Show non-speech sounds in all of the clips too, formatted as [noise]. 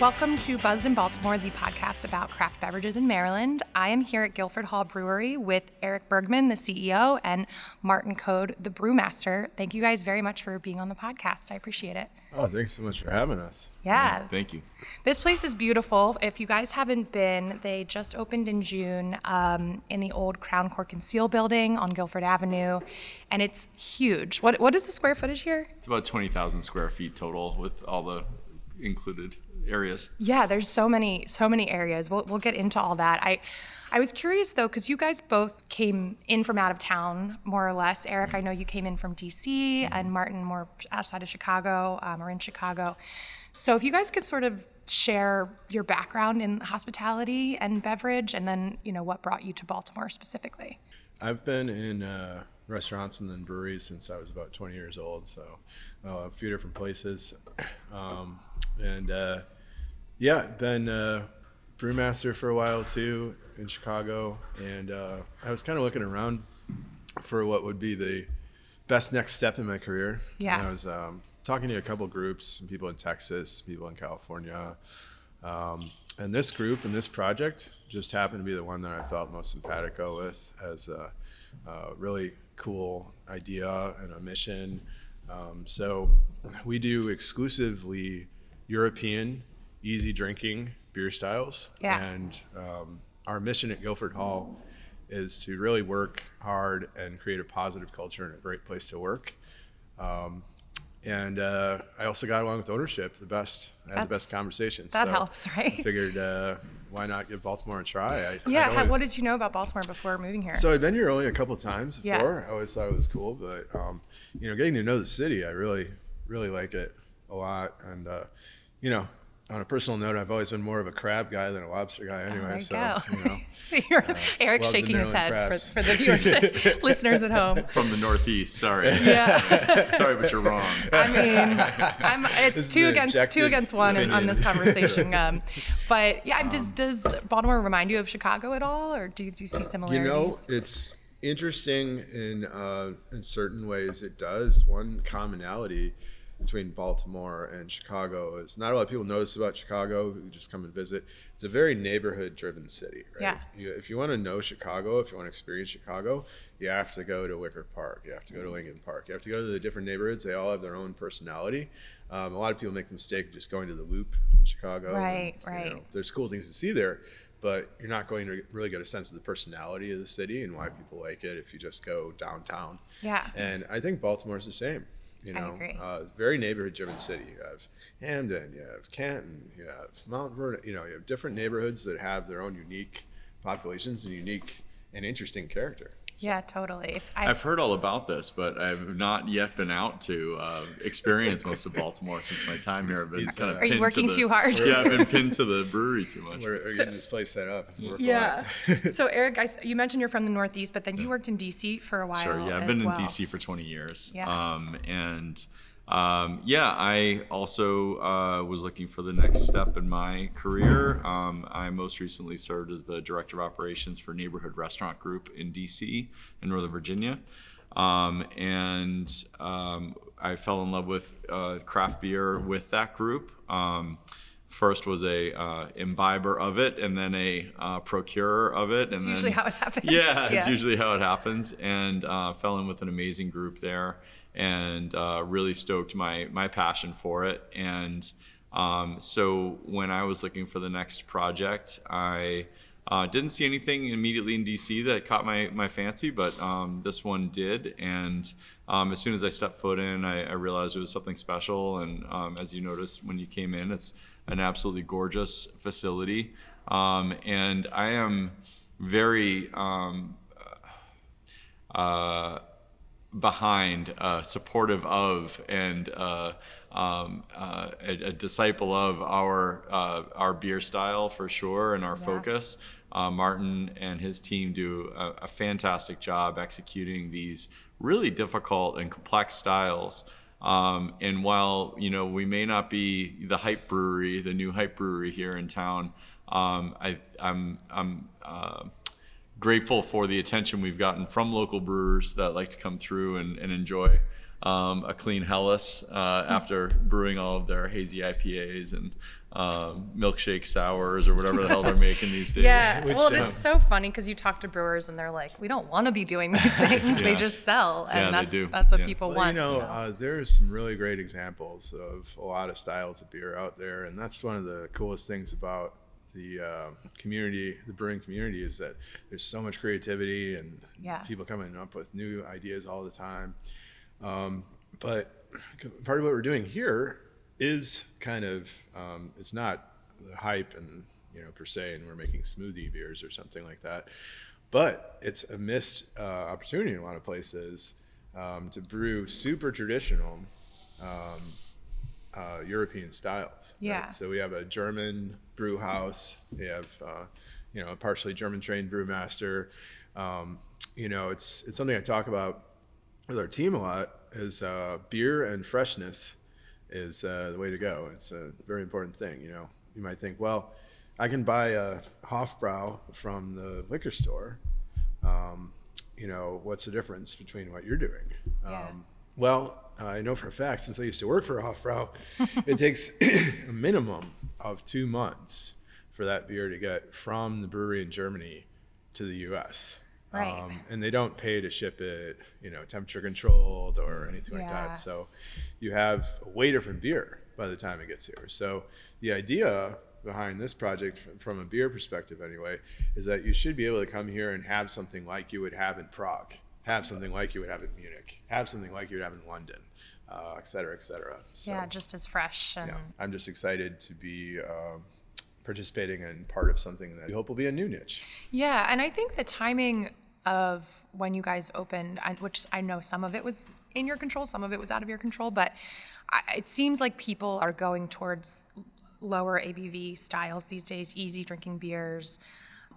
Welcome to Buzzed in Baltimore, the podcast about craft beverages in Maryland. I am here at Guilford Hall Brewery with Eric Bergman, the CEO, and Martin Code, the brewmaster. Thank you guys very much for being on the podcast. I appreciate it. Oh, thanks so much for having us. Yeah. Thank you. This place is beautiful. If you guys haven't been, they just opened in June um, in the old Crown Cork and Seal building on Guilford Avenue, and it's huge. What what is the square footage here? It's about 20,000 square feet total with all the included areas. Yeah, there's so many so many areas. We'll we'll get into all that. I I was curious though cuz you guys both came in from out of town more or less. Eric, I know you came in from DC and Martin more outside of Chicago um, or in Chicago. So if you guys could sort of share your background in hospitality and beverage and then, you know, what brought you to Baltimore specifically. I've been in uh, restaurants and then breweries since I was about 20 years old, so uh, a few different places. Um, and uh, yeah, been uh, brewmaster for a while too in Chicago, and uh, I was kind of looking around for what would be the best next step in my career. Yeah. And I was um, talking to a couple groups, people in Texas, people in California, um, and this group and this project just happened to be the one that I felt most simpatico with as a, really cool idea and a mission. Um, so we do exclusively European easy drinking beer styles. Yeah. And um, our mission at Guilford Hall is to really work hard and create a positive culture and a great place to work. Um, and uh, I also got along with ownership the best. I had the best conversations. that so helps, [laughs] right? I figured, uh, why not give Baltimore a try? I, Yeah, I'd how, what did you know about Baltimore before moving here? so I've been here only a couple times before. Yeah. before. I always thought it was cool, but um, you know, getting to know the city, I really, really like it a lot. And uh, you know, on a personal note, I've always been more of a crab guy than a lobster guy. Anyway, Oh, so go. you know, [laughs] You're- Eric's shaking his head for, for the viewers, [laughs] [laughs] listeners at home. From the Northeast, sorry. Yeah. sorry, but you're wrong. I mean, I'm, it's is two against two against one in, on this conversation. Um, but yeah, does does Baltimore remind you of Chicago at all, or do, do you see similarities? you know, it's interesting in uh, in certain ways. It does one commonality between Baltimore and Chicago is not a lot of people notice about Chicago who just come and visit. It's a very neighborhood driven city, right? Yeah. You, if you want to know Chicago, if you want to experience Chicago, you have to go to Wicker Park. You have to go to Lincoln Park. You have to go to the different neighborhoods. They all have their own personality. Um, a lot of people make the mistake of just going to the Loop in Chicago. Right, you right. know, there's cool things to see there, but you're not going to really get a sense of the personality of the city and why people like it if you just go downtown. Yeah. And I think Baltimore's the same. You know. Uh, very neighborhood-driven city. You have Hampden, you have Canton, you have Mount Vernon. You know, you have different neighborhoods that have their own unique populations and unique and interesting character. Yeah, totally. If I, I've heard all about this, but I've not yet been out to uh, experience most of Baltimore since my time here. I've been He's, kind uh, of Are you working to the, too hard? Yeah, I've been pinned to the brewery too much. We're, we're getting this place set up. We work yeah. [laughs] so Eric, I s you mentioned you're from the Northeast, but then you worked in DC for a while. Sure. Yeah, I've as been well. in DC for 20 years. Yeah. Um, and um, yeah, I also uh, was looking for the next step in my career. Um, I most recently served as the director of operations for Neighborhood Restaurant Group in DC in Northern Virginia. Um, and um, I fell in love with uh, craft beer with that group. Um, first was a uh, imbiber of it, and then a uh, procurer of it. It's and usually then, how it happens. [laughs] yeah, it's Yeah. usually how it happens. And uh, fell in with an amazing group there, and uh, really stoked my my passion for it. And um, so when I was looking for the next project, I uh, didn't see anything immediately in DC that caught my my fancy, but um, this one did. And um, as soon as I stepped foot in, I, I realized it was something special. And um, as you noticed when you came in, it's an absolutely gorgeous facility. Um, and I am very um, uh, behind, uh, supportive of, and uh, um, uh, a, a disciple of our uh, our beer style for sure and our focus. Uh, Martin and his team do a, a fantastic job executing these really difficult and complex styles. Um, and while you know we may not be the hype brewery, the new hype brewery here in town, um, I, I'm I'm uh, grateful for the attention we've gotten from local brewers that like to come through and, and enjoy um, a clean Helles uh, after brewing all of their hazy IPAs and um, milkshake sours or whatever the hell they're making these days. [laughs] Yeah, Which, well, um, it's so funny because you talk to brewers and they're like, "We don't want to be doing these [laughs] things. They just sell, and Yeah, that's do. that's what Yeah. people Well, want." you know, so. uh, there's some really great examples of a lot of styles of beer out there, and that's one of the coolest things about the uh, community, the brewing community, is that there's so much creativity and Yeah. people coming up with new ideas all the time. Um, but part of what we're doing here is kind of um, it's not the hype and you know per se, and we're making smoothie beers or something like that. But it's a missed uh, opportunity in a lot of places um, to brew super traditional um, uh, European styles. right? Yeah. So we have a German brew house. We have, uh, you know, a partially German trained brewmaster. Um, you know, it's it's something I talk about with our team a lot. Is uh, beer and freshness is uh, the way to go. It's a very important thing. You know, you might think, well, I can buy a Hofbrau from the liquor store. Um, you know, what's the difference between what you're doing? Yeah. Well, I know for a fact, since I used to work for Hofbrau, it takes [coughs] a minimum of two months for that beer to get from the brewery in Germany to the U.S. Right. Um, and they don't pay to ship it, you know, temperature controlled or anything like Yeah. that. So you have a way different beer by the time it gets here. So the idea behind this project, from, from a beer perspective anyway, is that you should be able to come here and have something like you would have in Prague, have something like you would have in Munich, have something like you would have in London, uh, et cetera, et cetera. So, yeah, just as fresh and yeah, I'm just excited to be um, participating in part of something that we hope will be a new niche. Yeah, and I think the timing of when you guys opened, which I know some of it was in your control, some of it was out of your control, but it seems like people are going towards lower ABV styles these days, easy drinking beers.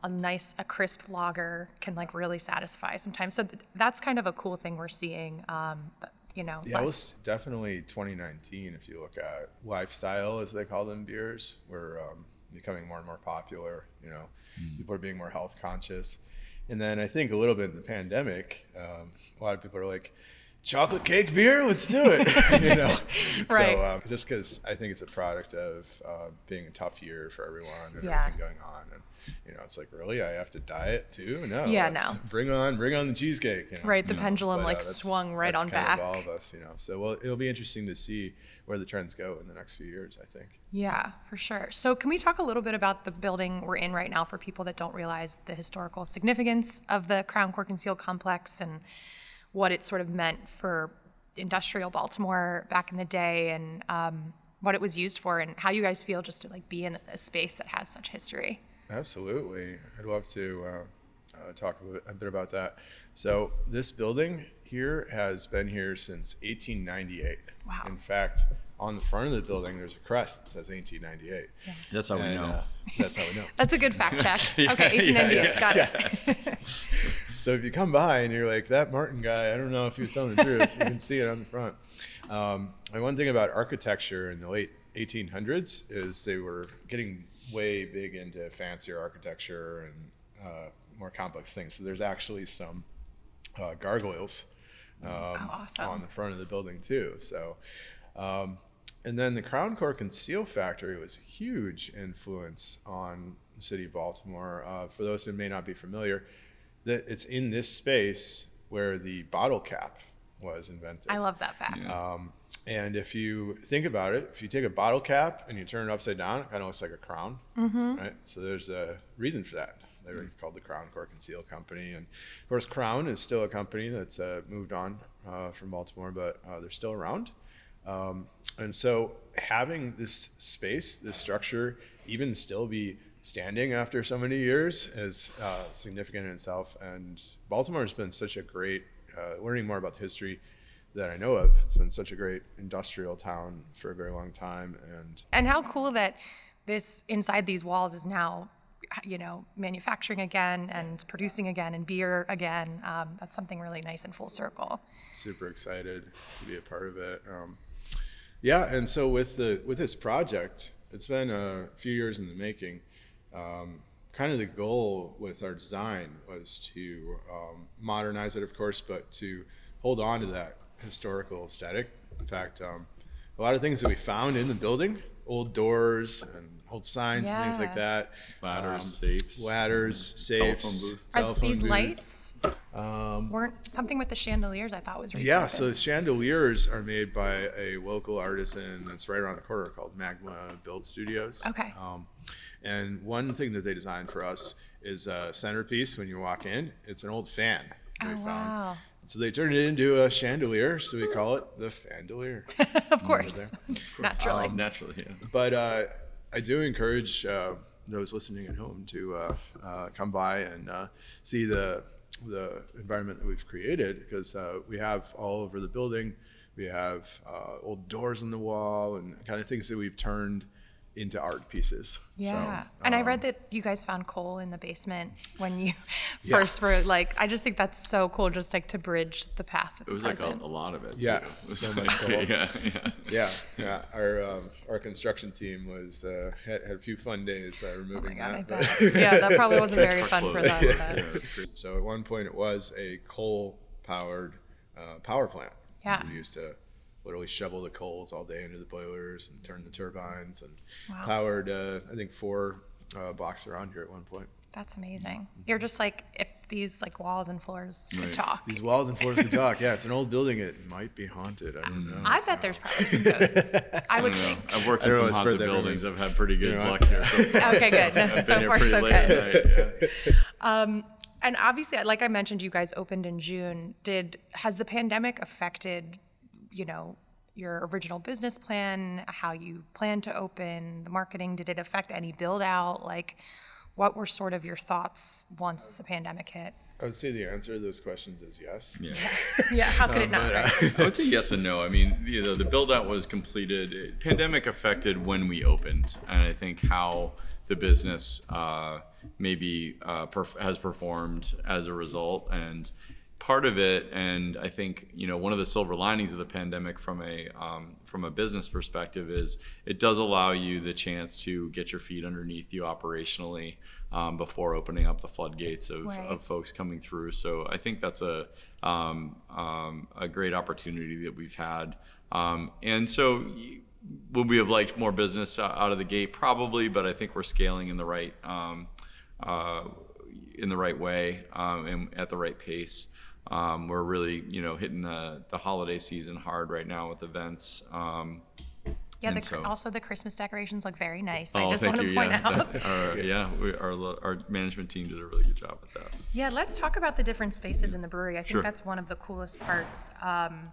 A nice, a crisp lager can like really satisfy sometimes. So th- that's kind of a cool thing we're seeing. Um, you know, Yeah, it was definitely 2019. If you look at lifestyle, as they call them, beers, were um, becoming more and more popular. You know, people are being more health conscious, and then I think a little bit in the pandemic, um, a lot of people are like, "Chocolate cake beer, let's do it." [laughs] you know, [laughs] Right. so um, just because I think it's a product of uh, being a tough year for everyone and Yeah. everything going on, and you know, it's like, really, I have to diet too? No. Yeah, no. [laughs] Bring on, bring on the cheesecake. You know? Right, the pendulum, But, uh, like, that's- swung right on back. Of all of us, you know. So well, it'll be interesting to see where the trends go in the next few years. I think. Yeah, for sure. So, can we talk a little bit about the building we're in right now for people that don't realize the historical significance of the Crown Cork and Seal complex and what it sort of meant for industrial Baltimore back in the day and um, what it was used for and how you guys feel just to like be in a space that has such history? Absolutely, I'd love to uh, uh, talk a bit, a bit about that. So this building here has been here since 1898. Wow. In fact, on the front of the building, there's a crest that says 1898. That's how we know. uh, that's how we know. That's a good fact check. [laughs] Yeah, okay, 1898. yeah, Got it. [laughs] So if you come by and you're like that Martin guy, I don't know if he was telling the truth. You can see it on the front. Um, and one thing about architecture in the late 1800s is they were getting way big into fancier architecture and uh, more complex things. So there's actually some uh, gargoyles um, awesome. on the front of the building too. So. Um, and then the Crown Cork and Seal Factory was a huge influence on the city of Baltimore. Uh, for those who may not be familiar, that it's in this space where the bottle cap was invented. I love that fact. Um, and if you think about it, if you take a bottle cap and you turn it upside down, it kind of looks like a crown, right? So there's a reason for that. They were called the Crown Cork and Seal Company, and of course, Crown is still a company that's uh, moved on uh, from Baltimore, but uh, they're still around. Um, and so having this space, this structure, even still be standing after so many years is uh, significant in itself. And Baltimore has been such a great, uh, learning more about the history that I know of. It's been such a great industrial town for a very long time. And And how cool that this inside these walls is now, you know, manufacturing again and producing again and beer again. Um, that's something really nice and full circle. super excited to be a part of it. Um, yeah, and so with the with this project, it's been a few years in the making. Um, kind of the goal with our design was to um, modernize it, of course, but to hold on to that historical aesthetic. In fact, um, a lot of things that we found in the building, old doors and old signs and things like that. Ladders, um, safes. Ladders, Telephone safes. booth. Are telephone these booths. lights Um, weren't something with the chandeliers? I thought was repurposed. yeah, so the chandeliers are made by a local artisan that's right around the corner called Magma Build Studios. Okay. Um, and one thing that they designed for us is a centerpiece when you walk in. It's an old fan. that we Oh, wow. So they turned it into a chandelier, so we call it the fandelier. [laughs] of course, [laughs] naturally. Um, Naturally, yeah. but uh, I do encourage uh, those listening at home to uh, uh, come by and uh, see the the environment that we've created because uh, we have all over the building. We have uh, old doors on the wall and kind of things that we've turned into art pieces. Yeah. So, and I um, read that you guys found coal in the basement when you [laughs] Yeah. first were like, I just think that's so cool, just like to bridge the past with It was the like a, a lot of it. Yeah, too. It was [laughs] so much coal. yeah, yeah. Yeah, yeah. Our um, our construction team was uh, had, had a few fun days uh, oh removing my God, I that. bet. yeah, that probably wasn't very [laughs] fun for them. Yeah, but- yeah. So at one point, it was a coal-powered uh, power plant. Yeah. We used to literally shovel the coals all day into the boilers and turn the turbines and Wow. powered, uh, I think, four uh, blocks around here at one point. That's amazing. You're just like, if these like walls and floors could Right. talk. These walls and floors can talk. Yeah, it's an old building. It might be haunted. I don't know. I bet there's probably some ghosts. I would I don't know. think. I've worked in some wanna haunted that buildings. I've had pretty good You know, luck here. So far. [laughs] Okay, good. [laughs] I've So here far, so late good. at night, yeah. And obviously, like I mentioned, you guys opened in June. Did has the pandemic affected, you know, your original business plan, how you plan to open, the marketing? Did it affect any build out? Like, what were sort of your thoughts once the pandemic hit? I would say the answer to those questions is yes. Yeah. Yeah, [laughs] how could it not? But, uh, right? I would say yes and no. I mean, you know, the build out was completed. It- Pandemic affected when we opened, and I think how the business uh, maybe uh, perf- has performed as a result. And part of it, and I think you know, one of the silver linings of the pandemic from a um, from a business perspective is it does allow you the chance to get your feet underneath you operationally um, before opening up the floodgates of, Right. of folks coming through. So I think that's a um, um, a great opportunity that we've had. Um, and so would we have liked more business out of the gate? Probably, but I think we're scaling in the right um, uh, in the right way um, and at the right pace. Um, we're really, you know, hitting the, the holiday season hard right now with events. Um, Yeah, the, so- also the Christmas decorations look very nice. I oh, just want to you. point yeah, out. that- our, [laughs] yeah, we, our, our management team did a really good job with that. Yeah, let's talk about the different spaces in the brewery. I think Sure. that's one of the coolest parts, um,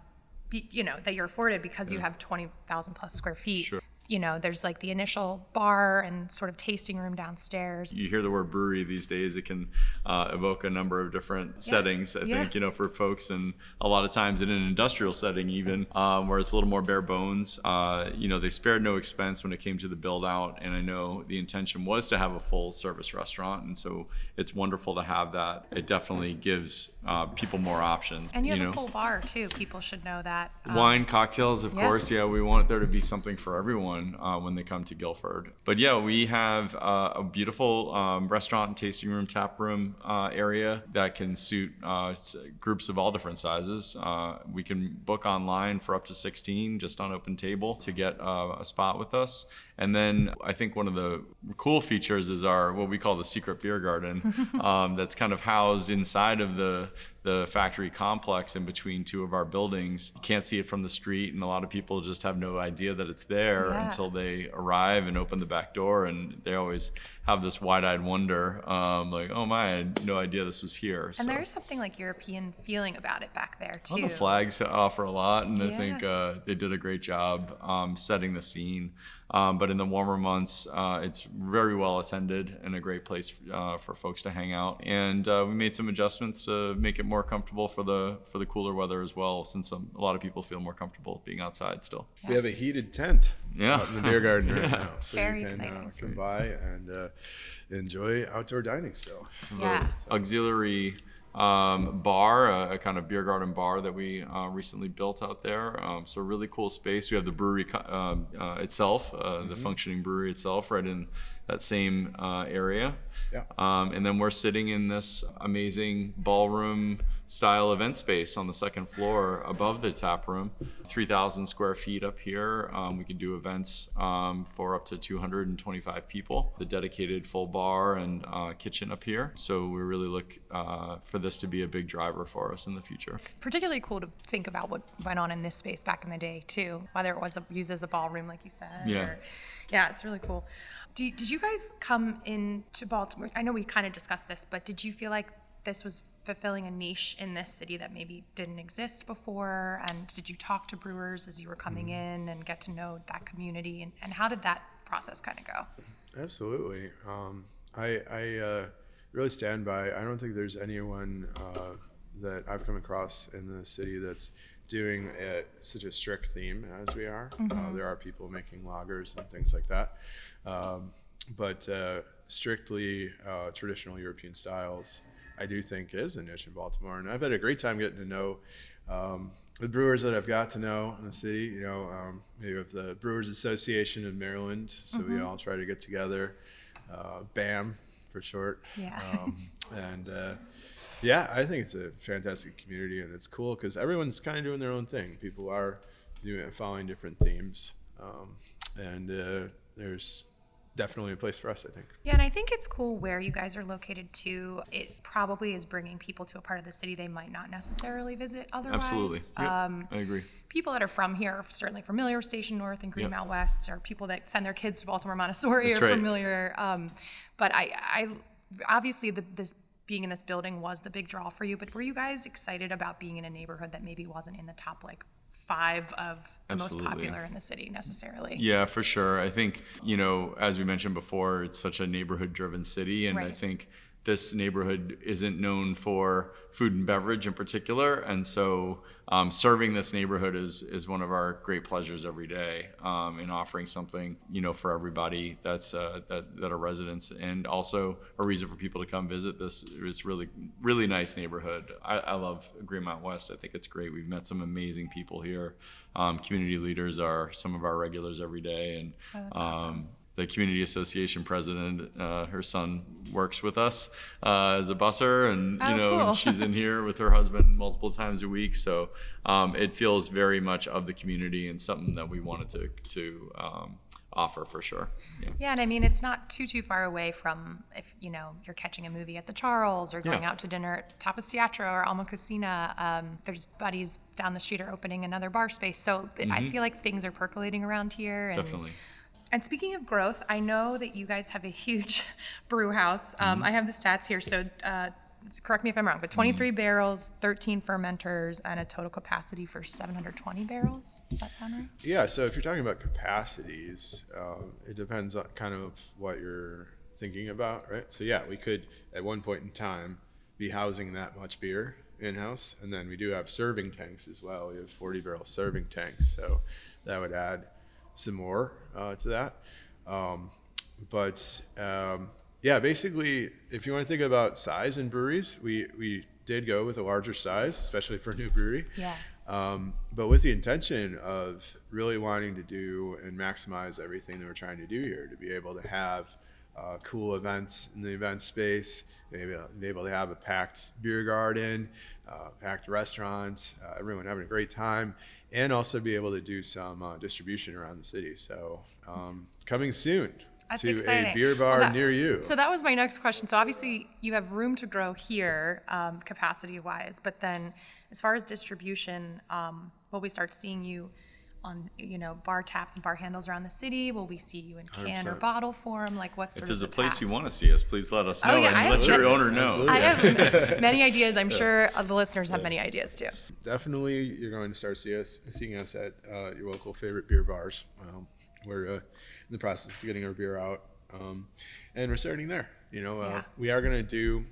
you know, that you're afforded because you have 20,000 plus square feet. Sure. You know, there's like the initial bar and sort of tasting room downstairs. you hear the word brewery these days, it can uh, evoke a number of different settings. I yeah. think you know for folks, and a lot of times in an industrial setting, even um, where it's a little more bare bones. Uh, you know, they spared no expense when it came to the build out, and I know the intention was to have a full service restaurant, and so it's wonderful to have that. It definitely gives uh, people more options. And you have know. a full bar too. People should know that. Um, Wine, cocktails, of yeah. course. Yeah, we want there to be something for everyone uh, when they come to Guilford. But yeah, we have uh, a beautiful um, restaurant and tasting room, tap room uh, area that can suit uh, groups of all different sizes. Uh, we can book online for up to 16 just on Open Table to get uh, a spot with us. And then I think one of the cool features is our what we call the secret beer garden, [laughs] um, that's kind of housed inside of the the factory complex in between two of our buildings. You can't see it from the street, and a lot of people just have no idea that it's there Yeah. until they arrive and open the back door, and they always have this wide-eyed wonder, um, like, "Oh my, I had no idea this was here." and So- there's something like European feeling about it back there too. well, the flags offer a lot, and I think uh, they did a great job um, setting the scene. Um, but in the warmer months, uh, it's very well attended and a great place uh, for folks to hang out. And uh, we made some adjustments to make it more comfortable for the for the cooler weather as well, since um, a lot of people feel more comfortable being outside still. We have a heated tent Yeah. out in the beer garden right [laughs] Yeah. now, so Very you can exciting. uh, come by and uh, enjoy outdoor dining still. Yeah. auxiliary um, bar, a, a kind of beer garden bar that we uh, recently built out there. Um, so really cool space. We have the brewery co- um, uh, itself, uh, the functioning brewery itself, right in that same uh, area. Yeah. Um, and then we're sitting in this amazing ballroom style event space on the second floor above the tap room. 3,000 square feet up here. Um, we can do events um, for up to 225 people. The dedicated full bar and uh, kitchen up here. So we really look uh, for this to be a big driver for us in the future. It's particularly cool to think about what went on in this space back in the day too, whether it was a, used as a ballroom, like you said. Yeah. Or, yeah, it's really cool. Do, did you guys come into Baltimore? I know we kind of discussed this, but did you feel like this was fulfilling a niche in this city that maybe didn't exist before? And did you talk to brewers as you were coming in and get to know that community? And, and how did that process kind of go? Absolutely. Um, I, I uh, really stand by. I don't think there's anyone uh, that I've come across in the city that's doing a, such a strict theme as we are. Uh, there are people making lagers and things like that, um, but uh, strictly uh, traditional European styles. I do think is a niche in Baltimore, and I've had a great time getting to know um, the brewers that I've got to know in the city. You know, um, we have the Brewers Association of Maryland, so we all try to get together. Uh, BAM for short. Yeah. Um, and uh, yeah, I think it's a fantastic community, and it's cool because everyone's kind of doing their own thing. People are doing following different themes, um, and uh, there's definitely a place for us. I think. Yeah, and I think it's cool where you guys are located too. It probably is bringing people to a part of the city they might not necessarily visit otherwise. Absolutely. Yep, Um, I agree. people that are from here are certainly familiar with Station North and Yep. Greenmount West, or people that send their kids to Baltimore Montessori That's are right. familiar. Um, but I, I obviously the, this being in this building was the big draw for you. But were you guys excited about being in a neighborhood that maybe wasn't in the top like five of the most popular in the city necessarily? Yeah, for sure. I think, you know, as we mentioned before, it's such a neighborhood driven city. And I think this neighborhood isn't known for food and beverage in particular. And so um, serving this neighborhood is, is one of our great pleasures every day um, in offering something, you know, for everybody that's uh, that, that are residents and also a reason for people to come visit this is really, really nice neighborhood. I, I love Greenmount West. I think it's great. We've met some amazing people here. Um, community leaders are some of our regulars every day. And Oh, awesome. The community association president, uh, her son works with us uh, as a busser, and you Oh, know cool. she's in [laughs] here with her husband multiple times a week. So um, it feels very much of the community and something that we wanted to to um, offer for sure. Yeah. Yeah, and I mean it's not too too far away from if you know you're catching a movie at the Charles or going Yeah. out to dinner at Tapas Teatro or Alma Cucina. Um, there's buddies down the street are opening another bar space, so th- I feel like things are percolating around here. And, Mm-hmm. Definitely. And speaking of growth, I know that you guys have a huge [laughs] brew house. Um, Mm-hmm. I have the stats here, so. Uh, Correct me if I'm wrong, but 23 Mm-hmm. barrels, 13 fermenters, and a total capacity for 720 barrels. Does that sound right? Yeah, so if you're talking about capacities, um, it depends on kind of what you're thinking about, right? So yeah, we could at one point in time be housing that much beer in house, and then we do have serving tanks as well. We have 40 barrel serving tanks, so that would add some more uh, to that. Um, but um, yeah, basically, if you want to think about size in breweries, we we did go with a larger size, especially for a new brewery. Yeah. Um, but with the intention of really wanting to do and maximize everything that we're trying to do here, to be able to have uh, cool events in the event space, maybe be able to have a packed beer garden, uh, packed restaurant, uh, everyone having a great time, and also be able to do some uh, distribution around the city. So um, coming soon That's to exciting. a beer Well, bar that- near you. So that was my next question. So obviously you have room to grow here, um, capacity wise, but then as far as distribution, um, will we start seeing you on, you know, bar taps and bar handles around the city? Will we see you in can or 100%. bottle form? Like what's If sort there's a the place path? you want to see us, please let us know Oh, yeah, and I let have- your owner know. Absolutely. I have [laughs] many ideas. I'm sure uh, the listeners have many ideas too. definitely you're going to start see us, seeing us at uh, your local favorite beer bars. Um, we're uh, in the process of getting our beer out, um, and we're starting there. You know, uh, Yeah. we are going to do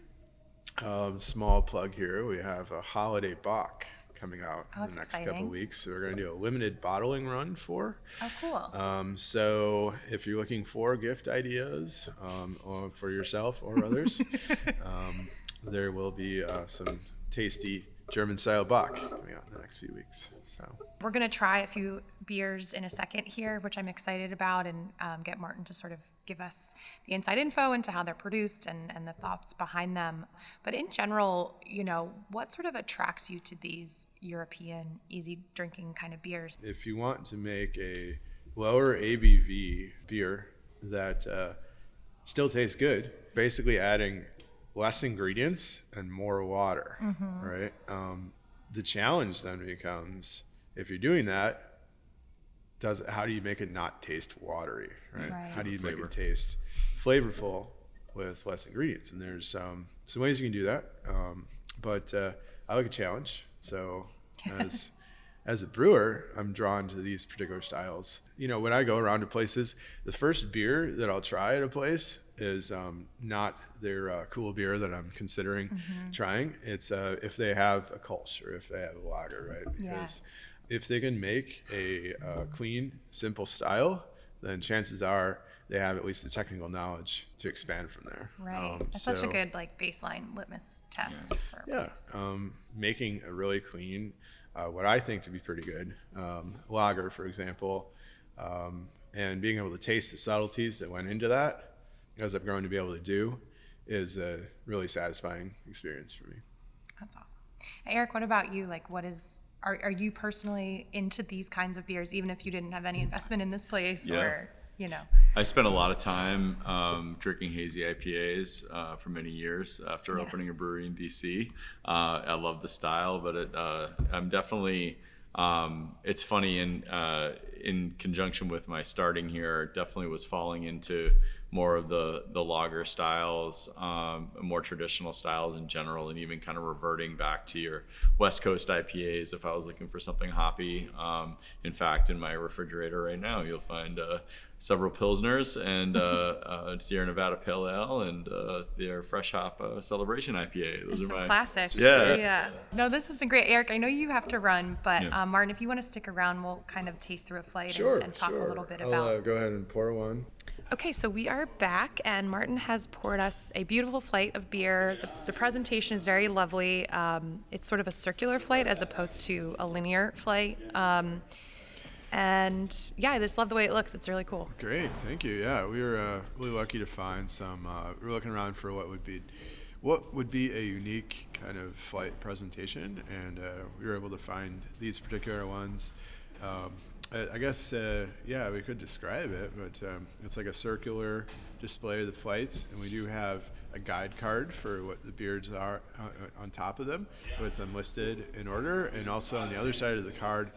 um, small plug here. We have a holiday Bock coming out Oh, in the next couple exciting. weeks. So we're going to do a limited bottling run for. Oh, cool. Um, so if you're looking for gift ideas um, or for yourself or [laughs] others, [laughs] um, there will be uh, some tasty German style Bock coming out in the next few weeks. So We're going to try a few beers in a second here, which I'm excited about, and um, get Martin to sort of give us the inside info into how they're produced and, and the thoughts behind them. But in general, you know, what sort of attracts you to these European easy drinking kind of beers? if you want to make a lower ABV beer that uh, still tastes good, basically adding less ingredients and more water, right? Um, the challenge then becomes if you're doing that, does how do you make it not taste watery, right? Right. How do you make it taste flavorful with less ingredients? And there's um, some ways you can do that, um, but uh, I like a challenge. So [laughs] as as a brewer, I'm drawn to these particular styles. You know, when I go around to places, the first beer that I'll try at a place is um, not their uh, cool beer that I'm considering trying. It's uh, if they have a Kolsch or if they have a lager, right? Yeah. Because if they can make a uh, clean, simple style, then chances are they have at least the technical knowledge to expand from there. Right. Um, That's such a good like baseline litmus test for a yeah, place. um, making a really clean, uh, what I think to be pretty good um, lager, for example, um, and being able to taste the subtleties that went into that, as I've grown to be able to do, is a really satisfying experience for me. That's awesome. Eric, what about you? Like, what is are, are you personally into these kinds of beers, even if you didn't have any investment in this place, Yeah. or you know? I spent a lot of time um, drinking hazy IPAs uh, for many years after Yeah. opening a brewery in DC. Uh, I love the style, but it, uh, I'm definitely. Um, it's funny in uh, in conjunction with my starting here, definitely was falling into more of the the lager styles, um, more traditional styles in general, and even kind of reverting back to your West Coast IPAs if I was looking for something hoppy. Um, in fact, in my refrigerator right now, you'll find uh, several pilsners and uh, [laughs] uh, Sierra Nevada Pale Ale and uh, their Fresh Hop uh, Celebration IPA. Those There's are some my classics. Yeah. yeah. No, this has been great, Eric. I know you have to run, but Yeah. um, Martin, if you want to stick around, we'll kind of taste through a flight Sure, and, and talk sure. a little bit I'll about. uh, go ahead and pour one. Okay, so we are back, and Martin has poured us a beautiful flight of beer. The, the presentation is very lovely. Um, it's sort of a circular flight as opposed to a linear flight. Um, and yeah, I just love the way it looks. It's really cool. Great, thank you. Yeah, we were uh, really lucky to find some. Uh, we were looking around for what would be, what would be a unique kind of flight presentation, and uh, we were able to find these particular ones. Um, I guess, uh, yeah, we could describe it, but um, it's like a circular display of the flights, and we do have a guide card for what the beards are uh, on top of them, with them listed in order, and also on the other side of the card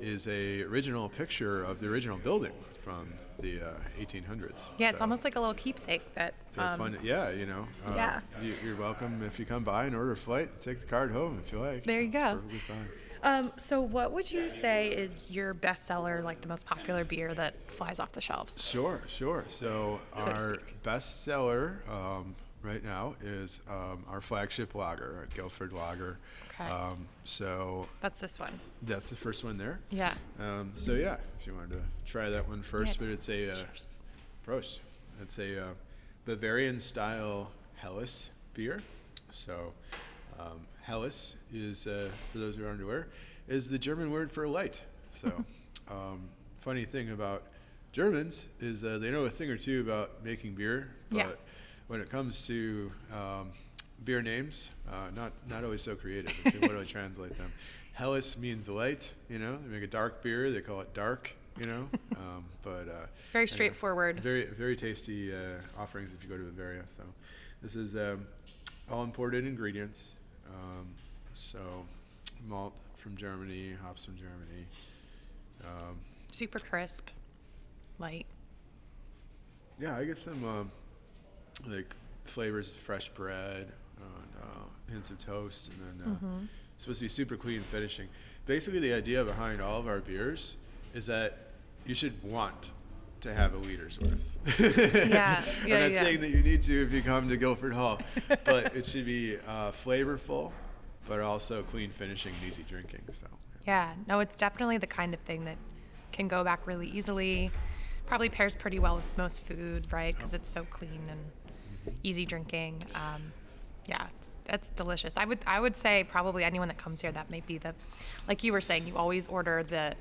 is a original picture of the original building from the uh, 1800s. Yeah, it's So almost like a little keepsake that. it's a um, fun, yeah, you know. Uh, yeah. You, you're welcome if you come by and order a flight. Take the card home if you like. There you It's go. Um, so, what would you say is your bestseller, like the most popular beer that flies off the shelves? Sure, sure. So, So our bestseller um, right now is um, our flagship lager, at Guilford Lager. Okay. Um, so That's this one. that's the first one there. Yeah. Um, so yeah, if you wanted to try that one first, Yeah. but it's a uh, Prost. It's a uh, Bavarian style Helles beer. So um, Helles is, uh, for those who aren't aware, is the German word for light. So [laughs] um, funny thing about Germans is uh, they know a thing or two about making beer, but Yeah. when it comes to um, beer names, uh, not not always so creative. If you literally [laughs] translate them. Helles means light. You know, they make a dark beer. They call it dark. You know, [laughs] um, but uh, Very anyway, straightforward. Very very tasty uh, offerings if you go to Bavaria. So this is um, all imported ingredients. Um, so malt from Germany, hops from Germany. Um, Super crisp, light. Yeah, I get some um, like flavors of fresh bread and uh, hints of toast, and then uh, it's supposed to be super clean finishing. Basically, the idea behind all of our beers is that you should want to have a liter's worth. [laughs] Yeah, yeah, I'm not yeah. saying that you need to if you come to Guilford Hall, but it should be uh, flavorful, but also clean finishing and easy drinking. So. Yeah, no, it's definitely the kind of thing that can go back really easily. Probably pairs pretty well with most food, right? Because it's so clean and easy drinking. Um, Yeah, it's, it's delicious. I would I would say probably anyone that comes here that may be the, like you were saying, you always order the,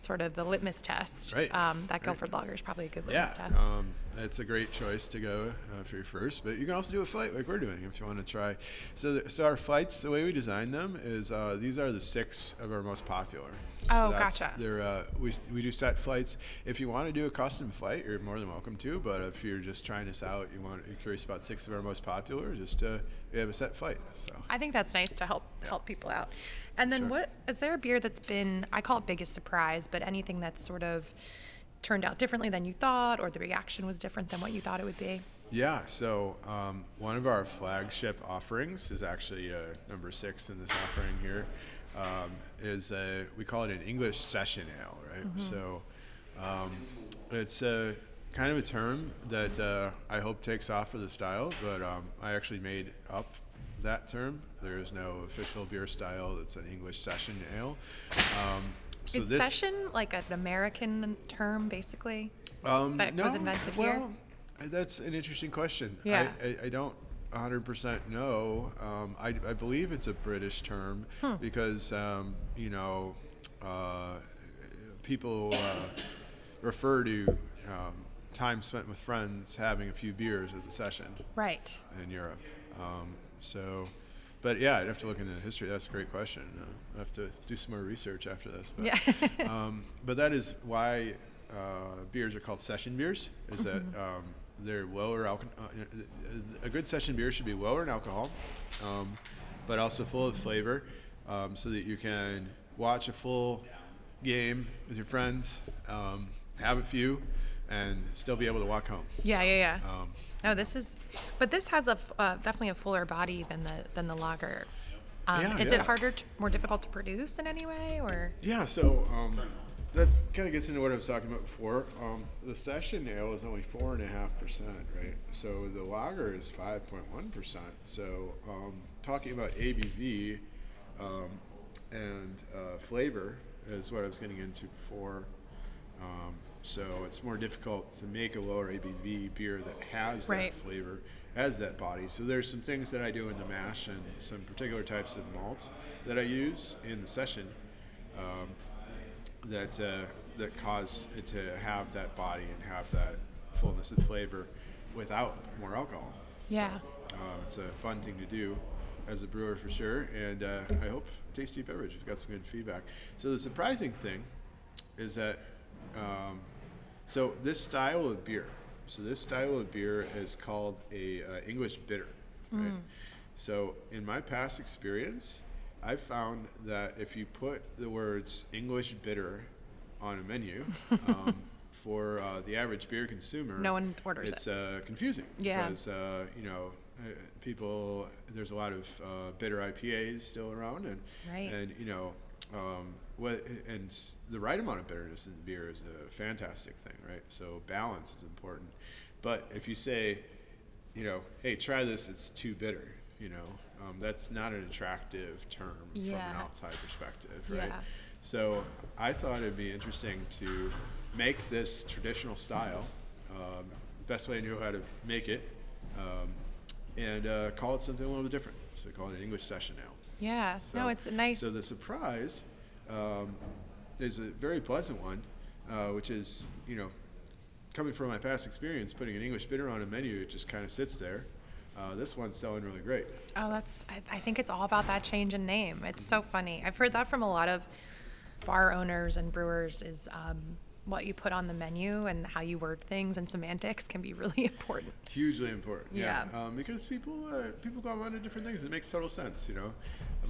sort of the litmus test. Right, Um, that right. Guilford Lager is probably a good Yeah, litmus test. um, it's a great choice to go uh, for your first, but you can also do a fight like we're doing if you want to try. So, the, so our fights, the way we design them is uh, these are the six of our most popular. Oh, gotcha. They're uh, we we do set flights. If you want to do a custom flight, you're more than welcome to. But if you're just trying this out, you want you're curious about six of our most popular, just uh, we have a set flight. So. I think that's nice to help help people out. And then Sure. what is there a beer that's been I call it biggest surprise, but anything that's sort of turned out differently than you thought or the reaction was different than what you thought it would be? Yeah, so um, one of our flagship offerings is actually uh, number six in this offering here. Um, is a, we call it an English session ale, right? So um, it's a kind of a term that uh, I hope takes off for the style, but um, I actually made up that term. There is no official beer style that's an English session ale. Um, so is this, session like an American term basically? um, that was invented here? That's an interesting question. Yeah. I, I, I don't 100% know. Um, I, I believe it's a British term Hmm. because, um, you know, uh, people uh, refer to um, time spent with friends having a few beers as a session Right. in Europe. Um, so, but yeah, I'd have to look into the history. That's a great question. Uh, I have to do some more research after this. But, Yeah. [laughs] um, but that is why uh, beers are called session beers. Is that um, they're lower alcohol? Uh, a good session beer should be lower in alcohol, um, but also full of flavor, um, so that you can watch a full game with your friends, um, have a few, and still be able to walk home. Yeah, yeah, yeah. Um, no, this is, but this has a f- uh, definitely a fuller body than the than the lager. Um, Yeah, is yeah. it harder, to, more difficult to produce in any way, or? Yeah, so um, that's kind of gets into what I was talking about before. Um, the session ale is only four and a half percent, right? So the lager is five point one percent. So um, talking about ABV um, and uh, flavor is what I was getting into before. Um, so it's more difficult to make a lower ABV beer that has Right. that flavor, has that body. So there's some things that I do in the mash and some particular types of malts that I use in the session um, that uh, that cause it to have that body and have that fullness of flavor without more alcohol. Yeah. Uh, it's a fun thing to do as a brewer for sure, and uh, I hope tasty beverage. We've got some good feedback. So the surprising thing is that um, so this style of beer. So this style of beer is called a uh, English bitter. Right? So in my past experience, I've found that if you put the words English bitter on a menu. [laughs] Um, For uh, the average beer consumer, No one orders it's uh, confusing Yeah. because uh, you know uh, people. There's a lot of uh, bitter IPAs still around, and Right. and you know um, what and the right amount of bitterness in beer is a fantastic thing, right? So balance is important. But if you say, you know, hey, try this, it's too bitter, you know, um, that's not an attractive term from an outside perspective, right? Yeah. So I thought it'd be interesting to make this traditional style, um, best way I knew how to make it, um, and uh, call it something a little bit different. So we call it an English session ale. Yeah. no, it's a nice. So the surprise um, is a very pleasant one, uh, which is you know coming from my past experience, putting an English bitter on a menu, it just kind of sits there. Uh, this one's selling really great. Oh, that's. I, I think it's all about that change in name. It's so funny. I've heard that from a lot of bar owners and brewers. Is um, what you put on the menu and how you word things and semantics can be [laughs] really important. Hugely important, yeah. Yeah. Um, because people uh, people go on to different things. It makes total sense, you know.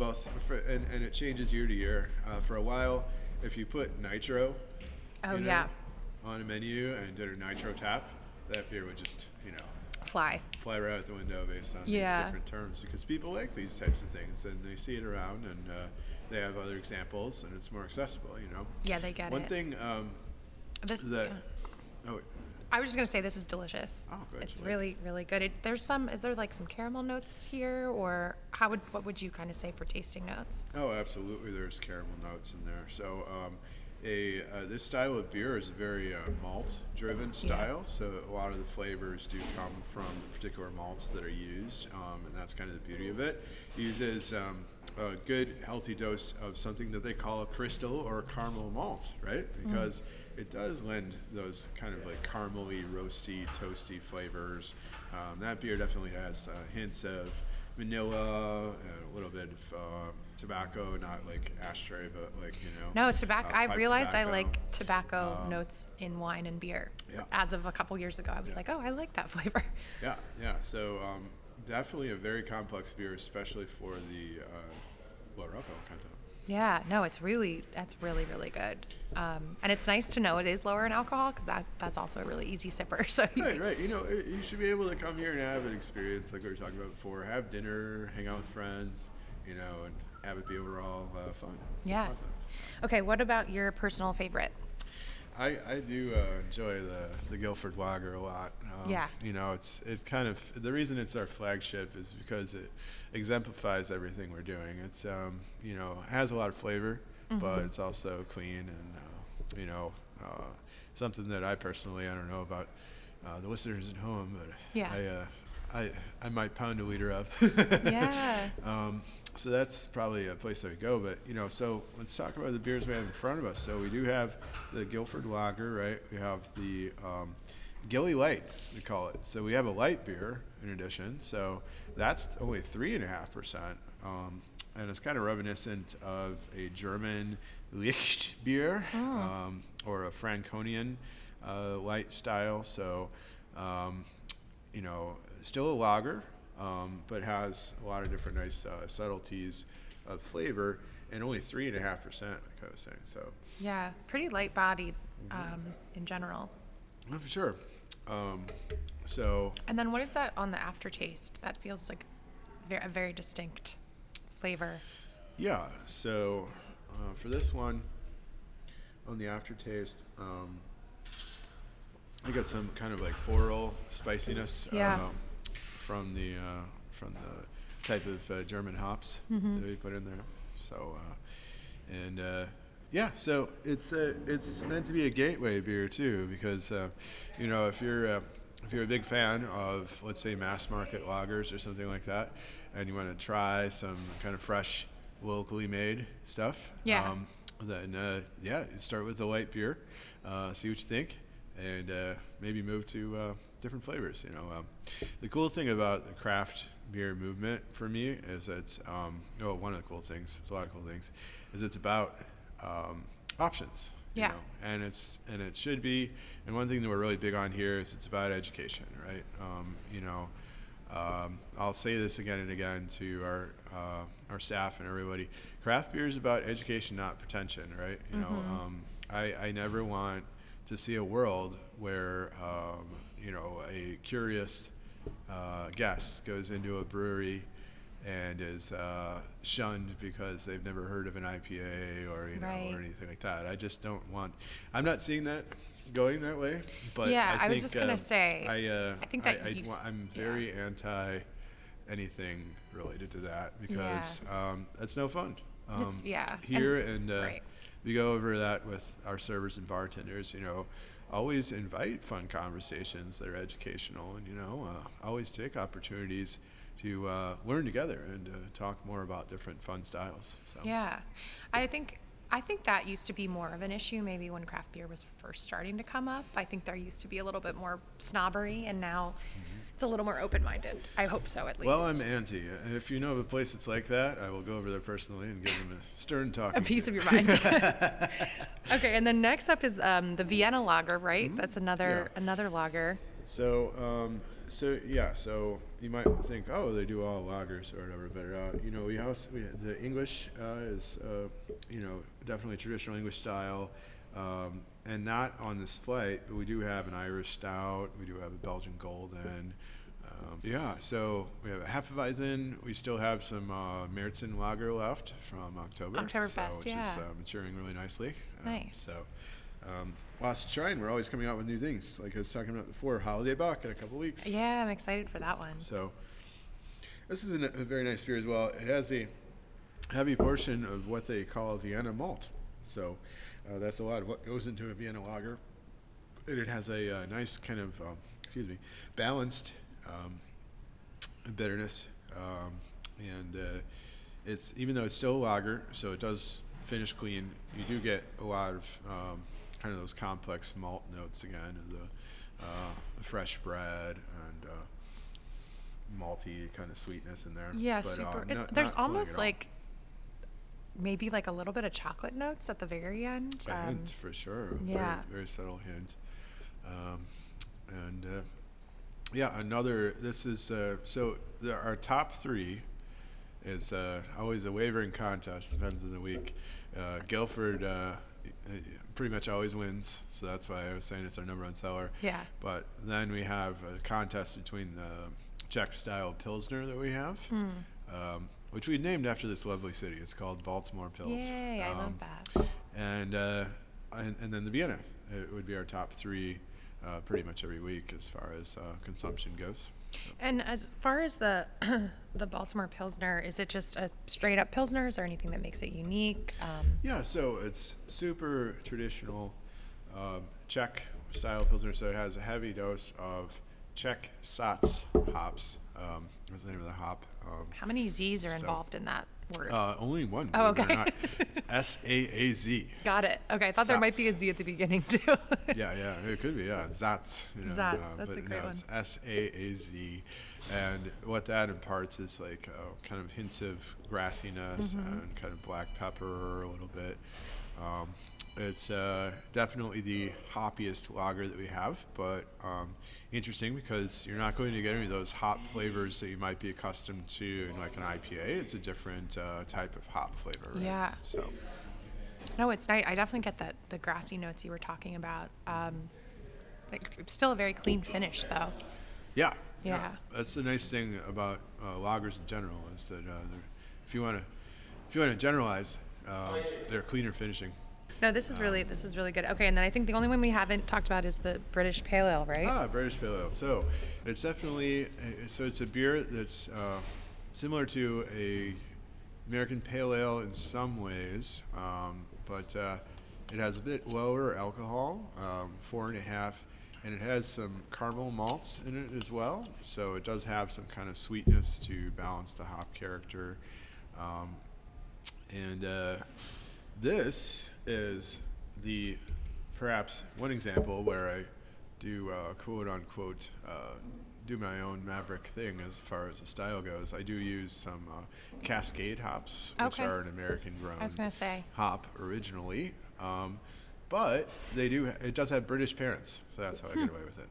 S- for, and, and it changes year to year. Uh, for a while, if you put nitro, Oh, you know, yeah. on a menu and did a nitro tap, that beer would just you know Fly. fly right out the window based on Yeah. these different terms because people like these types of things and they see it around and uh, they have other examples and it's more accessible, you know. Yeah, they get One it. One thing um, This. that yeah. oh I was just gonna say this is delicious. Oh, good, It's really, really good. It, there's some. Is there like some caramel notes here, or how would what would you kind of say for tasting notes? oh absolutely there's caramel notes in there. So um, a uh, this style of beer is a very uh, malt-driven style. So a lot of the flavors do come from the particular malts that are used, um, and that's kind of the beauty of it. It uses um, a good, healthy dose of something that they call a crystal or a caramel malt, right? Because it does lend those kind of like caramely, roasty, toasty flavors. Um, that beer definitely has uh, hints of vanilla and a little bit of uh, tobacco, not like ashtray, but like you know. No, tobacco. uh, I realized I like tobacco notes in wine and beer. yeah. As of a couple years ago, I was Yeah. like, oh, I like that [laughs] flavor. Yeah, yeah. So um, definitely a very complex beer, especially for the uh, kind of. Yeah, no, it's really that's really really good, um, and it's nice to know it is lower in alcohol because that that's also a really easy sipper. [laughs] So Right, right. You know, you should be able to come here and have an experience like we were talking about before. Have dinner, hang out with friends, you know, and have it be overall uh, fun. Yeah. Awesome. Okay, what about your personal favorite? I, I do uh, enjoy the, the Guilford Lager a lot. Um, Yeah. You know, it's it's kind of the reason it's our flagship is because it exemplifies everything we're doing. It's um, you know has a lot of flavor, Mm-hmm. but it's also clean and uh, you know uh, something that I personally I don't know about uh, the listeners at home, but Yeah. I uh, I I might pound a liter of. Yeah. [laughs] Um, so that's probably a place that we go. But you know, so let's talk about the beers we have in front of us. So we do have the Guilford Lager, right? We have the um, Gilly Light, we call it. So we have a light beer in addition. So that's only three and a half percent, um, and it's kind of reminiscent of a German [laughs] Licht beer um, or a Franconian uh, light style. So um, you know, still a lager, um, but has a lot of different nice uh, subtleties of flavor, and only three and a half percent, like I was saying. So, Yeah, pretty light bodied um, in general. oh, for sure. So, And then what is that on the aftertaste? That feels like a very distinct flavor. yeah. So, uh, for this one, on the aftertaste, um, I got some kind of like floral spiciness Yeah. um, from the uh, from the type of uh, German hops Mm-hmm. that we put in there. So, uh, and uh, yeah, so it's uh, it's meant to be a gateway beer too, because uh, you know if you're uh, if you're a big fan of let's say mass market lagers or something like that, and you want to try some kind of fresh, locally made stuff, Yeah. um, then uh, yeah, start with the light beer, uh, see what you think, and uh, maybe move to uh, different flavors. You know, um, the cool thing about the craft beer movement for me is it's um, oh one of the cool things. It's a lot of cool things. Is it's about um, options. You Yeah. know, and it's and it should be. And one thing that we're really big on here is it's about education, right? Um, you know, um, I'll say this again and again to our uh, our staff and everybody. Craft beer is about education, not pretension, right? You know, um, I, I never want to see a world where um, you know a curious uh, guest goes into a brewery and is uh, shunned because they've never heard of an IPA or you know Right. or anything like that. I just don't want. I'm not seeing that going that way. But Yeah, I, I was just gonna um, say, I uh, I think that I, you I'm yeah. very anti anything related to that because um, it's no fun. Um, yeah, and Here it's- and uh, right. we go over that with our servers and bartenders. You know, always invite fun conversations that are educational, and you know, uh, always take opportunities to uh, learn together and uh, talk more about different fun styles. So Yeah, I think I think that used to be more of an issue maybe when craft beer was first starting to come up. I think there used to be a little bit more snobbery, and now it's a little more open-minded. I hope so, at least. Mm-hmm. Well, I'm anti. If you know of a place that's like that, I will go over there personally and give them a stern talk. a piece of your mind. [laughs] [laughs] okay, and then next up is um, the Vienna Lager, right? That's another Mm-hmm. Yeah. another lager. So, um, so yeah, so you might think, oh, they do all lagers or whatever, but uh, you know, we also we, the English uh, is, uh, you know, definitely traditional English style, um, and not on this flight, but we do have an Irish stout, we do have a Belgian Golden. Um, yeah, so we have a Hefeweizen. We still have some uh, Märzen Lager left from October. Oktoberfest, so, which yeah. is uh, maturing really nicely. Um, Nice. So, um, lots to try, and we're always coming out with new things. Like I was talking about before, Holiday Bock in a couple weeks. Yeah, I'm excited for that one. So, this is a, a very nice beer as well. It has a heavy portion of what they call Vienna malt. So uh, that's a lot of what goes into a Vienna lager. And it has a uh, nice kind of, um, excuse me, balanced um, bitterness. Um, and uh, it's even though it's still a lager, so it does finish clean. You do get a lot of um, kind of those complex malt notes again, the, uh, the fresh bread and uh, malty kind of sweetness in there. Yeah, But, uh, super. no- it, there's almost like maybe like a little bit of chocolate notes at the very end. a Um, hint for sure. yeah. Very, very subtle hint. Um, and uh, yeah, another. This is uh, so our top three is uh, always a wavering contest. Depends on the week. Uh, Guilford uh, pretty much always wins, so that's why I was saying it's our number one seller. Yeah. But then we have a contest between the Czech style Pilsner that we have. Hmm. Um, which we named after this lovely city. It's called Baltimore Pils. Yay, I love Um, that. and, uh, and and then the Vienna. It would be our top three, uh, pretty much every week as far as uh, consumption goes. And as far as the [clears throat] the Baltimore Pilsner, is it just a straight up Pilsner? Is there anything that makes it unique? Um, Yeah, so it's super traditional um, Czech style pilsner. So it has a heavy dose of Czech Saaz hops. Um, what's the name of the hop? Um, how many Z's are So- involved in that word? uh, only one. Oh, or okay. not. It's [laughs] S A A Z. Got it. Okay, I thought there might be a Z at the beginning too. [laughs] yeah, yeah, it could be. Yeah, Zats. You know, Zats, uh, that's but a great no, it's S A A Z, and what that imparts is like uh, kind of hints of grassiness Mm-hmm. and kind of black pepper a little bit. Um, it's uh, definitely the hoppiest lager that we have, but um, interesting because you're not going to get any of those hop flavors that you might be accustomed to in like an IPA. It's a different uh, type of hop flavor. Right? Yeah. So. no, it's nice. I definitely get that the grassy notes you were talking about. Um, like, still a very clean finish though. Yeah. Yeah. That's the nice thing about uh, lagers in general is that uh, if you want to, if you want to generalize, um, they're cleaner finishing. No, this is really this is really good. Okay, and then I think the only one we haven't talked about is the British Pale Ale, right? Ah, British Pale Ale. So it's definitely uh, so it's a beer that's uh, similar to a American Pale Ale in some ways, um, but uh, it has a bit lower alcohol, um, four and a half, and it has some caramel malts in it as well. So it does have some kind of sweetness to balance the hop character. Um, and uh, this is the perhaps one example where I do uh, quote unquote uh, do my own maverick thing as far as the style goes. I do use some uh, Cascade hops, which Okay. are an American grown I was gonna say. hop originally. Um, but they do. It does have British parents, so that's how I get [laughs] away with it.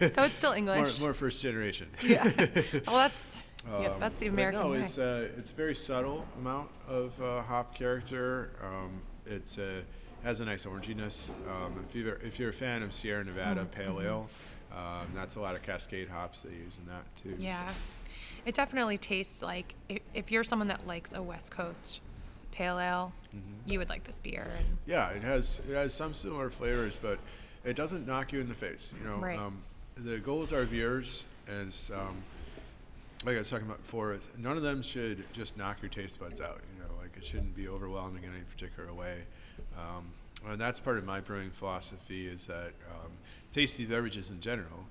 So, So it's still [laughs] English. More, more first generation. yeah. [laughs] Well, that's yeah, Um, that's the American No, way. it's uh, it's a very subtle amount of uh, hop character. Um, it's uh, has a nice oranginess. Um, if you if you're a fan of Sierra Nevada Mm-hmm. Pale Ale, um, that's a lot of Cascade hops they use in that too. so. Yeah. It definitely tastes like if, if you're someone that likes a West Coast pale ale, Mm-hmm. you would like this beer. Yeah, it has it has some similar flavors, but it doesn't knock you in the face. You know, Right. um, the goal with our beers is, um, like I was talking about before, is none of them should just knock your taste buds out. You know, like it shouldn't be overwhelming in any particular way. Um, and that's part of my brewing philosophy is that um, tasty beverages in general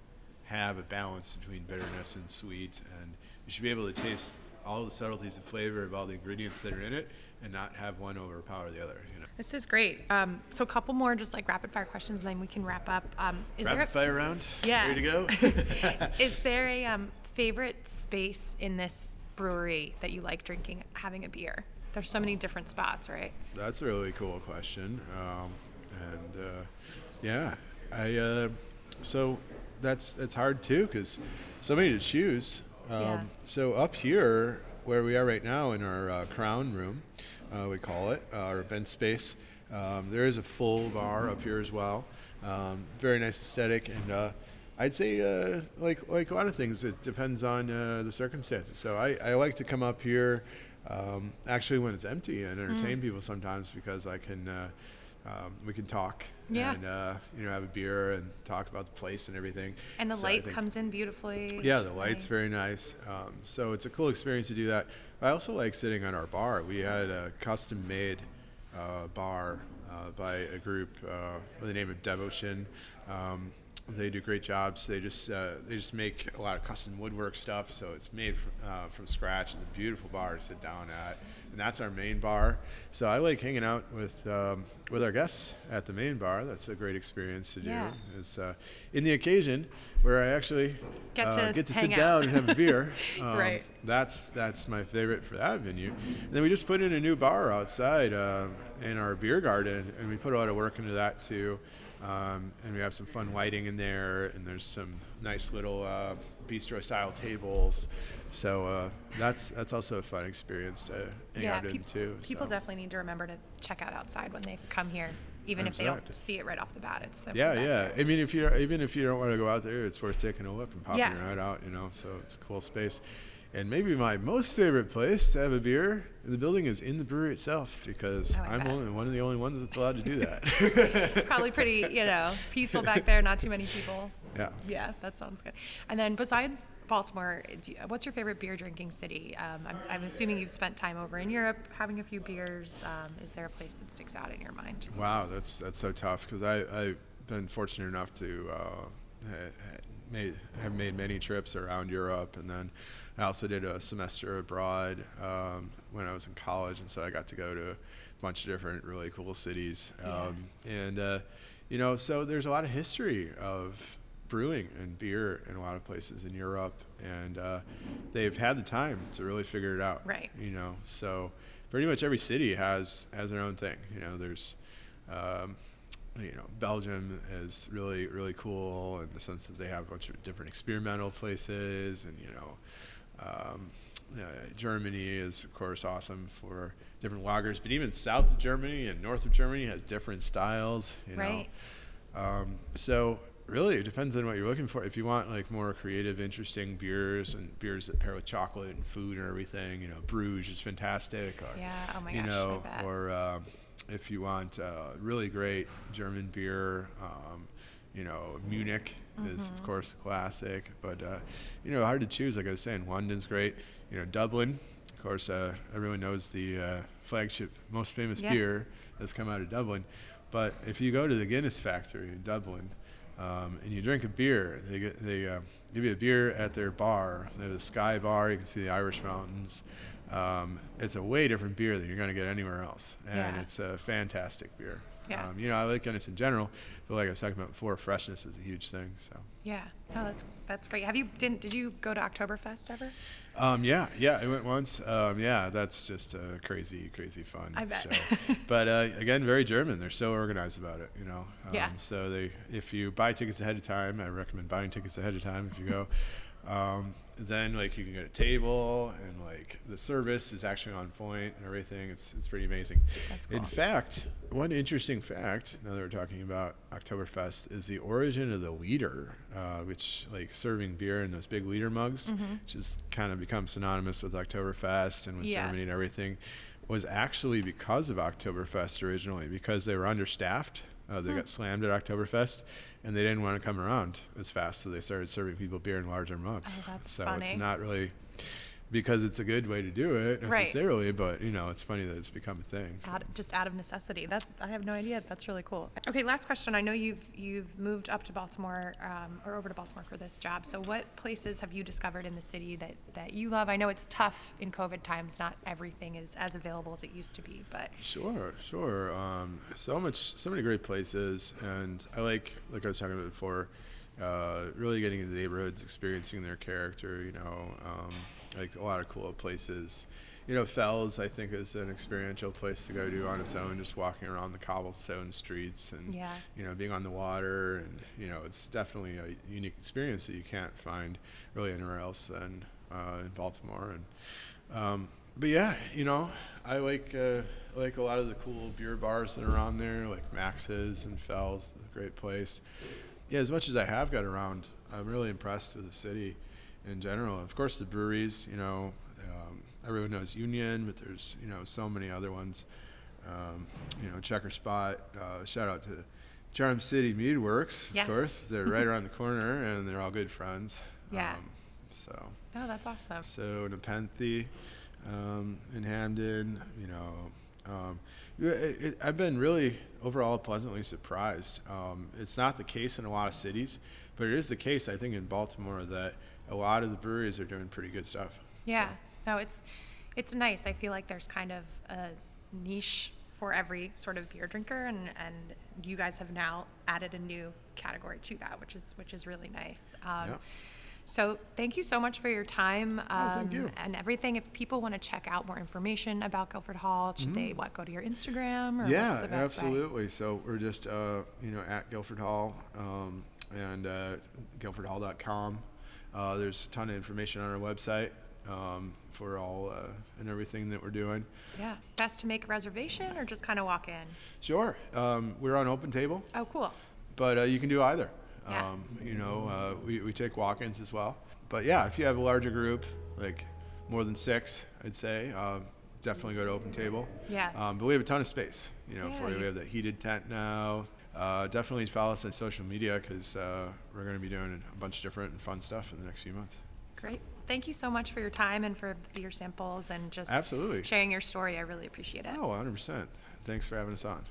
have a balance between bitterness and sweet, and you should be able to taste all the subtleties of flavor of all the ingredients that are in it, and not have one overpower the other. You know. this is great. Um, so a couple more just like rapid fire questions, and then we can wrap up. Um, is Rapid there a, fire round? Yeah. Ready to go? [laughs] is there a um, favorite space in this brewery that you like drinking, having a beer? There's so many different spots, right? That's a really cool question. Um, and uh, yeah, I uh, so that's that's hard too because so many to choose. Um, Yeah. So up here, where we are right now in our uh, crown room, uh, we call it uh, our event space. Um, there is a full bar up here as well. Um, very nice aesthetic, and uh, I'd say uh, like like a lot of things, it depends on uh, the circumstances. So I, I like to come up here um, actually when it's empty and Mm. entertain people sometimes because I can. Uh, um, we can talk Yeah. and uh, you know have a beer and talk about the place and everything. And the So light think- comes in beautifully. yeah, the light's nice. very nice. Um, so it's a cool experience to do that. I also like sitting on our bar. We had a custom made uh, bar uh, by a group uh, by the name of Devotion. Um, they do great jobs. They just uh, they just make a lot of custom woodwork stuff, so it's made from, uh, from scratch. It's a beautiful bar to sit down at, and that's our main bar. So I like hanging out with um, with our guests at the main bar. That's a great experience to do. Yeah. Is uh, in the occasion where I actually Get uh, to get to sit out. down and have a beer. [laughs] Um, Right. That's that's my favorite for that venue. And then we just put in a new bar outside uh, in our beer garden, and we put a lot of work into that too. Um, and we have some fun lighting in there, and there's some nice little uh, bistro style tables. So uh, that's that's also a fun experience to hang out in too. people so. definitely need to remember to check out outside when they come here, even if they don't see it right off the bat. It's so Yeah, yeah. there. I mean, if you even if you don't want to go out there, it's worth taking a look and popping Yeah. head out. You know, so it's a cool space. And maybe my most favorite place to have a beer in the building is in the brewery itself because like I'm that. only one of the only ones that's allowed to do that. [laughs] Probably pretty, you know, peaceful back there. Not too many people. Yeah. Yeah, that sounds good. And then besides Baltimore, you- what's your favorite beer drinking city? Um, I'm, I'm assuming you've spent time over in Europe having a few beers. Um, is there a place that sticks out in your mind? Wow, that's that's so tough because I've been fortunate enough to uh, made have made many trips around Europe, and then I also did a semester abroad um, when I was in college, and so I got to go to a bunch of different really cool cities, um, and uh, you know, so there's a lot of history of brewing and beer in a lot of places in Europe, and uh, they've had the time to really figure it out. Right. You know, so pretty much every city has has their own thing. You know, there's um, you know, Belgium is really, really cool in the sense that they have a bunch of different experimental places, and you know, um, uh, Germany is of course awesome for different lagers, but even south of Germany and north of Germany has different styles. You Right. know, um, so really it depends on what you're looking for. If you want like more creative, interesting beers and beers that pair with chocolate and food and everything, you know, Bruges is fantastic. Or, Yeah, oh my you gosh, know, or uh, if you want uh, really great German beer, um, you know, Munich is Mm-hmm. of course a classic, but uh, you know, hard to choose. Like I was saying, London's great. You know, Dublin, of course, uh, everyone knows the uh, flagship, most famous Yeah. beer that's come out of Dublin. But if you go to the Guinness factory in Dublin, um, and you drink a beer, they they uh, give you a beer at their bar. They have a sky bar. You can see the Irish mountains. Um, it's a way different beer than you're going to get anywhere else, and Yeah. it's a fantastic beer. Yeah. Um, you know, I like Guinness in general, but like I was talking about before, freshness is a huge thing. So. Yeah, no, that's that's great. Have you didn't did you go to Oktoberfest ever? Um, yeah, yeah, I went once. Um, yeah, that's just a crazy, crazy fun I bet. show. but uh, again, very German. They're so organized about it, you know. Um, Yeah. So they, if you buy tickets ahead of time, I recommend buying tickets ahead of time if you go. Um, then like you can get a table and like the service is actually on point and everything. It's it's pretty amazing. That's In fact, one interesting fact now that we're talking about Oktoberfest is the origin of the liter, uh, which like serving beer in those big liter mugs, which has kind of become synonymous with Oktoberfest and with Yeah. Germany and everything, was actually because of Oktoberfest originally because they were understaffed. Uh, they got slammed at Oktoberfest, and they didn't want to come around as fast, so they started serving people beer in larger mugs. Oh, that's so funny. it's not really because it's a good way to do it Right. necessarily, but you know, it's funny that it's become a thing. so. Out, just out of necessity. That I have no idea. That's really cool. Okay, last question. I know you've you've moved up to Baltimore um, or over to Baltimore for this job. So, what places have you discovered in the city that that you love? I know it's tough in COVID times. Not everything is as available as it used to be, but Sure, sure. Um, so much, so many great places, and I like, like I was talking about before, uh, really getting into the neighborhoods, experiencing their character. You know, um, like a lot of cool places. You know, Fells, I think, is an experiential place to go to on its own. Just walking around the cobblestone streets and Yeah. you know, being on the water, and you know, it's definitely a unique experience that you can't find really anywhere else than uh, in Baltimore. And um, but yeah, you know, I like uh, I like a lot of the cool beer bars that are on there, like Max's and Fells, a great place. Yeah, as much as I have got around, I'm really impressed with the city in general. Of course, the breweries, you know, um, everyone knows Union, but there's you know so many other ones. Um, you know, Checkerspot. Uh, shout out to Charm City Mead Works. Yes. Of course, they're right around the [laughs] corner, and they're all good friends. Yeah. Um, so, no, that's awesome. so Nepenthe, um, in Hampden, you know, Um, it, it, I've been really overall pleasantly surprised. Um, it's not the case in a lot of cities, but it is the case, I think, in Baltimore that a lot of the breweries are doing pretty good stuff. Yeah. No, it's it's nice. I feel like there's kind of a niche for every sort of beer drinker, and and you guys have now added a new category to that, which is which is really nice. Um, Yeah. So thank you so much for your time um, Oh, thank you. and everything. If people want to check out more information about Guilford Hall, should they what go to your Instagram or Mm-hmm. Yeah, best way? absolutely. So we're just uh, you know at Guilford Hall um, and uh, guilfordhall.com. Uh, there's a ton of information on our website um, for all uh, and everything that we're doing. Yeah, best to make a reservation or just kind of walk in. Sure, um, we're on OpenTable, Oh, cool. but uh, you can do either. Yeah. Um, you know, uh, we, we take walk-ins as well. But yeah, if you have a larger group, like more than six, I'd say, um, definitely go to OpenTable. Yeah. Um, but we have a ton of space, you know, Yeah, for you- We have that heated tent now. Uh, definitely follow us on social media because uh, we're going to be doing a bunch of different and fun stuff in the next few months. Great. Thank you so much for your time and for your samples and just Absolutely. sharing your story. I really appreciate it. Oh, 100%. Thanks for having us on.